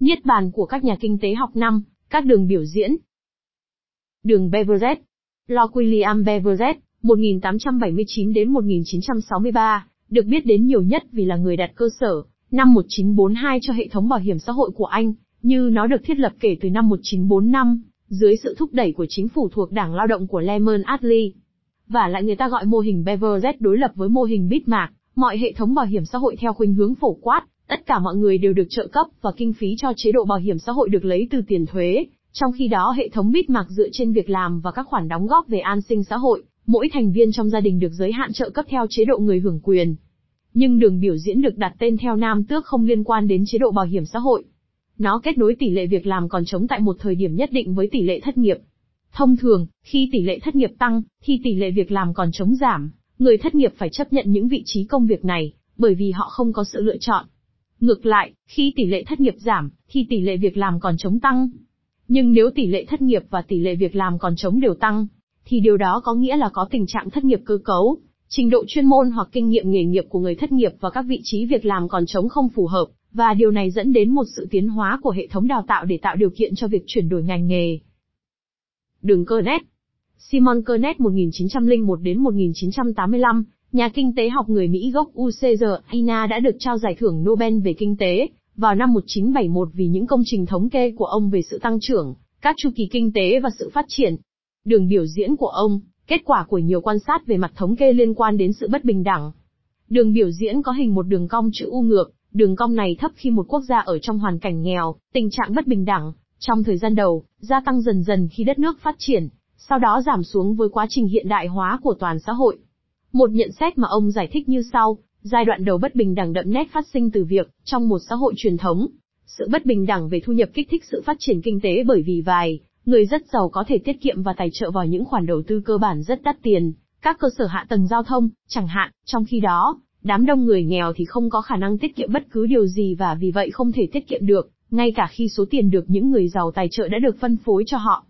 Niết bàn của các nhà kinh tế học năm, các đường biểu diễn. Đường Beveridge Lord William Beveridge, 1879 đến 1963, được biết đến nhiều nhất vì là người đặt cơ sở, năm 1942 cho hệ thống bảo hiểm xã hội của Anh, như nó được thiết lập kể từ năm 1945, dưới sự thúc đẩy của chính phủ thuộc Đảng Lao động của Lehman Attlee. Và lại người ta gọi mô hình Beveridge đối lập với mô hình Bismarck, mọi hệ thống bảo hiểm xã hội theo khuynh hướng phổ quát, tất cả mọi người đều được trợ cấp và kinh phí cho chế độ bảo hiểm xã hội được lấy từ tiền thuế, trong khi đó hệ thống Bismarck dựa trên việc làm và các khoản đóng góp về an sinh xã hội, mỗi thành viên trong gia đình được giới hạn trợ cấp theo chế độ người hưởng quyền. Nhưng đường biểu diễn được đặt tên theo nam tước không liên quan đến chế độ bảo hiểm xã hội. Nó kết nối tỷ lệ việc làm còn trống tại một thời điểm nhất định với tỷ lệ thất nghiệp. Thông thường, khi tỷ lệ thất nghiệp tăng, thì tỷ lệ việc làm còn trống giảm, người thất nghiệp phải chấp nhận những vị trí công việc này, bởi vì họ không có sự lựa chọn. Ngược lại, khi tỷ lệ thất nghiệp giảm, thì tỷ lệ việc làm còn chống tăng. Nhưng nếu tỷ lệ thất nghiệp và tỷ lệ việc làm còn chống đều tăng, thì điều đó có nghĩa là có tình trạng thất nghiệp cơ cấu, trình độ chuyên môn hoặc kinh nghiệm nghề nghiệp của người thất nghiệp và các vị trí việc làm còn trống không phù hợp, và điều này dẫn đến một sự tiến hóa của hệ thống đào tạo để tạo điều kiện cho việc chuyển đổi ngành nghề. Đường Kernet Simon Kernet 1901 đến 1985, nhà kinh tế học người Mỹ gốc UCR Aina đã được trao giải thưởng Nobel về kinh tế vào năm 1971 vì những công trình thống kê của ông về sự tăng trưởng, các chu kỳ kinh tế và sự phát triển. Đường biểu diễn của ông, kết quả của nhiều quan sát về mặt thống kê liên quan đến sự bất bình đẳng. Đường biểu diễn có hình một đường cong chữ U ngược, đường cong này thấp khi một quốc gia ở trong hoàn cảnh nghèo, tình trạng bất bình đẳng, trong thời gian đầu, gia tăng dần dần khi đất nước phát triển, sau đó giảm xuống với quá trình hiện đại hóa của toàn xã hội. Một nhận xét mà ông giải thích như sau, giai đoạn đầu bất bình đẳng đậm nét phát sinh từ việc, trong một xã hội truyền thống, sự bất bình đẳng về thu nhập kích thích sự phát triển kinh tế bởi vì vài, người rất giàu có thể tiết kiệm và tài trợ vào những khoản đầu tư cơ bản rất đắt tiền, các cơ sở hạ tầng giao thông, chẳng hạn, trong khi đó, đám đông người nghèo thì không có khả năng tiết kiệm bất cứ điều gì và vì vậy không thể tiết kiệm được, ngay cả khi số tiền được những người giàu tài trợ đã được phân phối cho họ.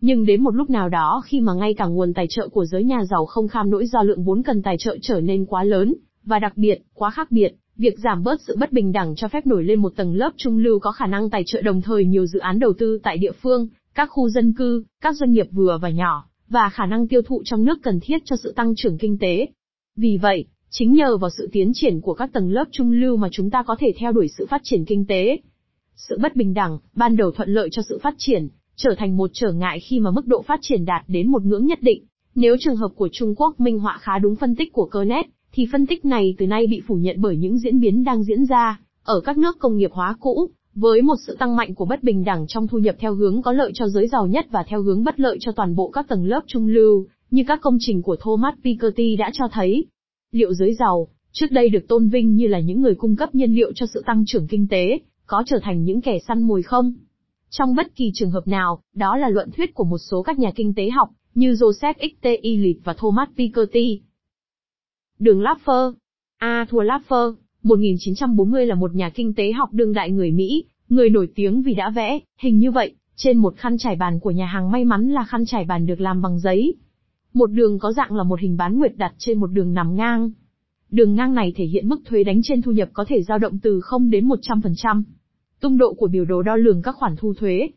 Nhưng đến một lúc nào đó khi mà ngay cả nguồn tài trợ của giới nhà giàu không kham nỗi do lượng vốn cần tài trợ trở nên quá lớn, và đặc biệt, quá khác biệt, việc giảm bớt sự bất bình đẳng cho phép nổi lên một tầng lớp trung lưu có khả năng tài trợ đồng thời nhiều dự án đầu tư tại địa phương, các khu dân cư, các doanh nghiệp vừa và nhỏ, và khả năng tiêu thụ trong nước cần thiết cho sự tăng trưởng kinh tế. Vì vậy, chính nhờ vào sự tiến triển của các tầng lớp trung lưu mà chúng ta có thể theo đuổi sự phát triển kinh tế. Sự bất bình đẳng, ban đầu thuận lợi cho sự phát triển, trở thành một trở ngại khi mà mức độ phát triển đạt đến một ngưỡng nhất định. Nếu trường hợp của Trung Quốc minh họa khá đúng phân tích của Kernet, thì phân tích này từ nay bị phủ nhận bởi những diễn biến đang diễn ra ở các nước công nghiệp hóa cũ, với một sự tăng mạnh của bất bình đẳng trong thu nhập theo hướng có lợi cho giới giàu nhất và theo hướng bất lợi cho toàn bộ các tầng lớp trung lưu, như các công trình của Thomas Piketty đã cho thấy. Liệu giới giàu, trước đây được tôn vinh như là những người cung cấp nhiên liệu cho sự tăng trưởng kinh tế, có trở thành những kẻ săn mồi không? Trong bất kỳ trường hợp nào, đó là luận thuyết của một số các nhà kinh tế học, như Joseph X. T. E. Illich và Thomas Piketty. Đường Laffer Arthur Laffer, 1940 là một nhà kinh tế học đương đại người Mỹ, người nổi tiếng vì đã vẽ, hình như vậy, trên một khăn trải bàn của nhà hàng may mắn là khăn trải bàn được làm bằng giấy. Một đường có dạng là một hình bán nguyệt đặt trên một đường nằm ngang. Đường ngang này thể hiện mức thuế đánh trên thu nhập có thể dao động từ 0 đến 100%. Tung độ của biểu đồ đo lường các khoản thu thuế.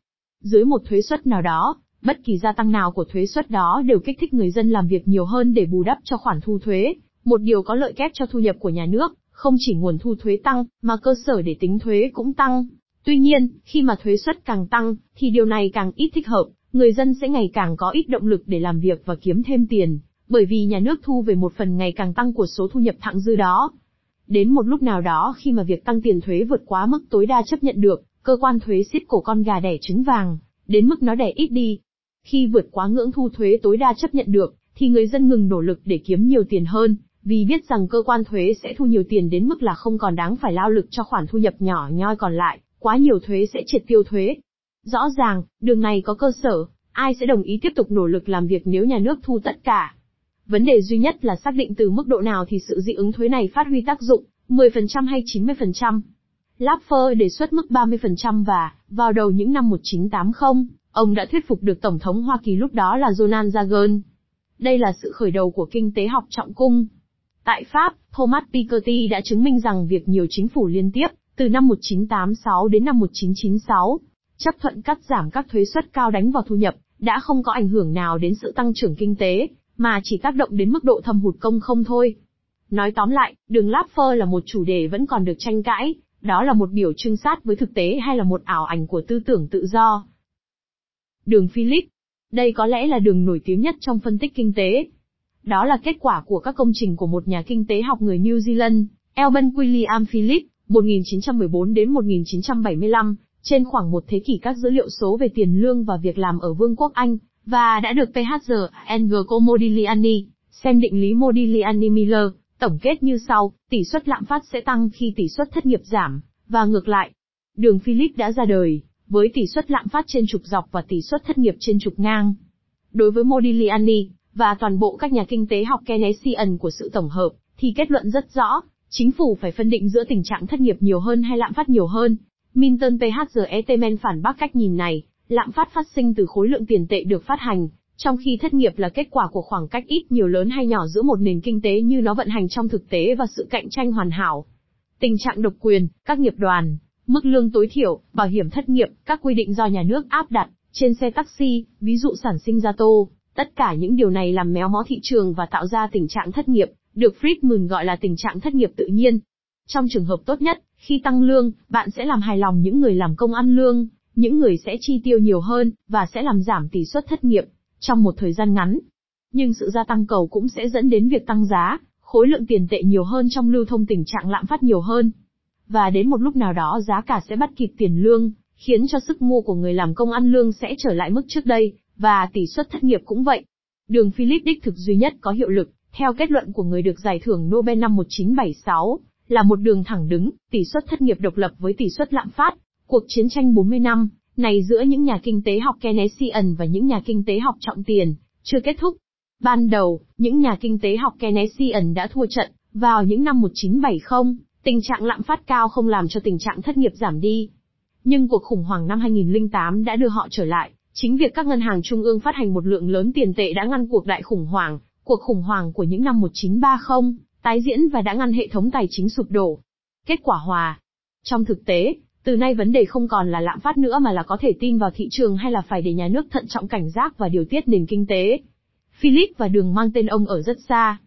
Dưới một thuế suất nào đó, bất kỳ gia tăng nào của thuế suất đó đều kích thích người dân làm việc nhiều hơn để bù đắp cho khoản thu thuế, một điều có lợi kép cho thu nhập của nhà nước, không chỉ nguồn thu thuế tăng, mà cơ sở để tính thuế cũng tăng. Tuy nhiên, khi mà thuế suất càng tăng, thì điều này càng ít thích hợp, người dân sẽ ngày càng có ít động lực để làm việc và kiếm thêm tiền, bởi vì nhà nước thu về một phần ngày càng tăng của số thu nhập thặng dư đó. Đến một lúc nào đó khi mà việc tăng tiền thuế vượt quá mức tối đa chấp nhận được, cơ quan thuế siết cổ con gà đẻ trứng vàng, đến mức nó đẻ ít đi. Khi vượt quá ngưỡng thu thuế tối đa chấp nhận được, thì người dân ngừng nỗ lực để kiếm nhiều tiền hơn, vì biết rằng cơ quan thuế sẽ thu nhiều tiền đến mức là không còn đáng phải lao lực cho khoản thu nhập nhỏ nhoi còn lại, quá nhiều thuế sẽ triệt tiêu thuế. Rõ ràng, đường này có cơ sở, ai sẽ đồng ý tiếp tục nỗ lực làm việc nếu nhà nước thu tất cả. Vấn đề duy nhất là xác định từ mức độ nào thì sự dị ứng thuế này phát huy tác dụng, 10% hay 90%. Laffer đề xuất mức 30% và, vào đầu những năm 1980, ông đã thuyết phục được Tổng thống Hoa Kỳ lúc đó là Ronald Reagan. Đây là sự khởi đầu của kinh tế học trọng cung. Tại Pháp, Thomas Piketty đã chứng minh rằng việc nhiều chính phủ liên tiếp Từ năm 1986 đến năm 1996, chấp thuận cắt giảm các thuế suất cao đánh vào thu nhập, đã không có ảnh hưởng nào đến sự tăng trưởng kinh tế, mà chỉ tác động đến mức độ thâm hụt công không thôi. Nói tóm lại, đường Laffer là một chủ đề vẫn còn được tranh cãi, đó là một biểu trưng sát với thực tế hay là một ảo ảnh của tư tưởng tự do. Đường Philip. Đây có lẽ là đường nổi tiếng nhất trong phân tích kinh tế. Đó là kết quả của các công trình của một nhà kinh tế học người New Zealand, Elban William Philip, 1914 đến 1975, trên khoảng một thế kỷ các dữ liệu số về tiền lương và việc làm ở Vương quốc Anh, và đã được PHG Enrico Modigliani, xem định lý Modigliani-Miller, tổng kết như sau, tỷ suất lạm phát sẽ tăng khi tỷ suất thất nghiệp giảm, và ngược lại. Đường Philip đã ra đời, với tỷ suất lạm phát trên trục dọc và tỷ suất thất nghiệp trên trục ngang. Đối với Modigliani, và toàn bộ các nhà kinh tế học Keynesian của sự tổng hợp, thì kết luận rất rõ, chính phủ phải phân định giữa tình trạng thất nghiệp nhiều hơn hay lạm phát nhiều hơn. Minton PHR Etemen phản bác cách nhìn này, lạm phát phát sinh từ khối lượng tiền tệ được phát hành, trong khi thất nghiệp là kết quả của khoảng cách ít nhiều lớn hay nhỏ giữa một nền kinh tế như nó vận hành trong thực tế và sự cạnh tranh hoàn hảo. Tình trạng độc quyền, các nghiệp đoàn, mức lương tối thiểu, bảo hiểm thất nghiệp, các quy định do nhà nước áp đặt, trên xe taxi, ví dụ sản sinh ra tô, tất cả những điều này làm méo mó thị trường và tạo ra tình trạng thất nghiệp, được Friedman gọi là tình trạng thất nghiệp tự nhiên. Trong trường hợp tốt nhất, khi tăng lương, bạn sẽ làm hài lòng những người làm công ăn lương, những người sẽ chi tiêu nhiều hơn, và sẽ làm giảm tỷ suất thất nghiệp, trong một thời gian ngắn. Nhưng sự gia tăng cầu cũng sẽ dẫn đến việc tăng giá, khối lượng tiền tệ nhiều hơn trong lưu thông tình trạng lạm phát nhiều hơn. Và đến một lúc nào đó giá cả sẽ bắt kịp tiền lương, khiến cho sức mua của người làm công ăn lương sẽ trở lại mức trước đây, và tỷ suất thất nghiệp cũng vậy. Đường Philip đích thực duy nhất có hiệu lực, theo kết luận của người được giải thưởng Nobel năm 1976, là một đường thẳng đứng, tỷ suất thất nghiệp độc lập với tỷ suất lạm phát. Cuộc chiến tranh 40 năm, này giữa những nhà kinh tế học Keynesian và những nhà kinh tế học trọng tiền, chưa kết thúc. Ban đầu, những nhà kinh tế học Keynesian đã thua trận, vào những năm 1970, tình trạng lạm phát cao không làm cho tình trạng thất nghiệp giảm đi. Nhưng cuộc khủng hoảng năm 2008 đã đưa họ trở lại, chính việc các ngân hàng trung ương phát hành một lượng lớn tiền tệ đã ngăn cuộc đại khủng hoảng, cuộc khủng hoảng của những năm 1930, tái diễn và đã ngăn hệ thống tài chính sụp đổ. Kết quả hòa. Trong thực tế, từ nay vấn đề không còn là lạm phát nữa mà là có thể tin vào thị trường hay là phải để nhà nước thận trọng cảnh giác và điều tiết nền kinh tế. Philip và đường mang tên ông ở rất xa,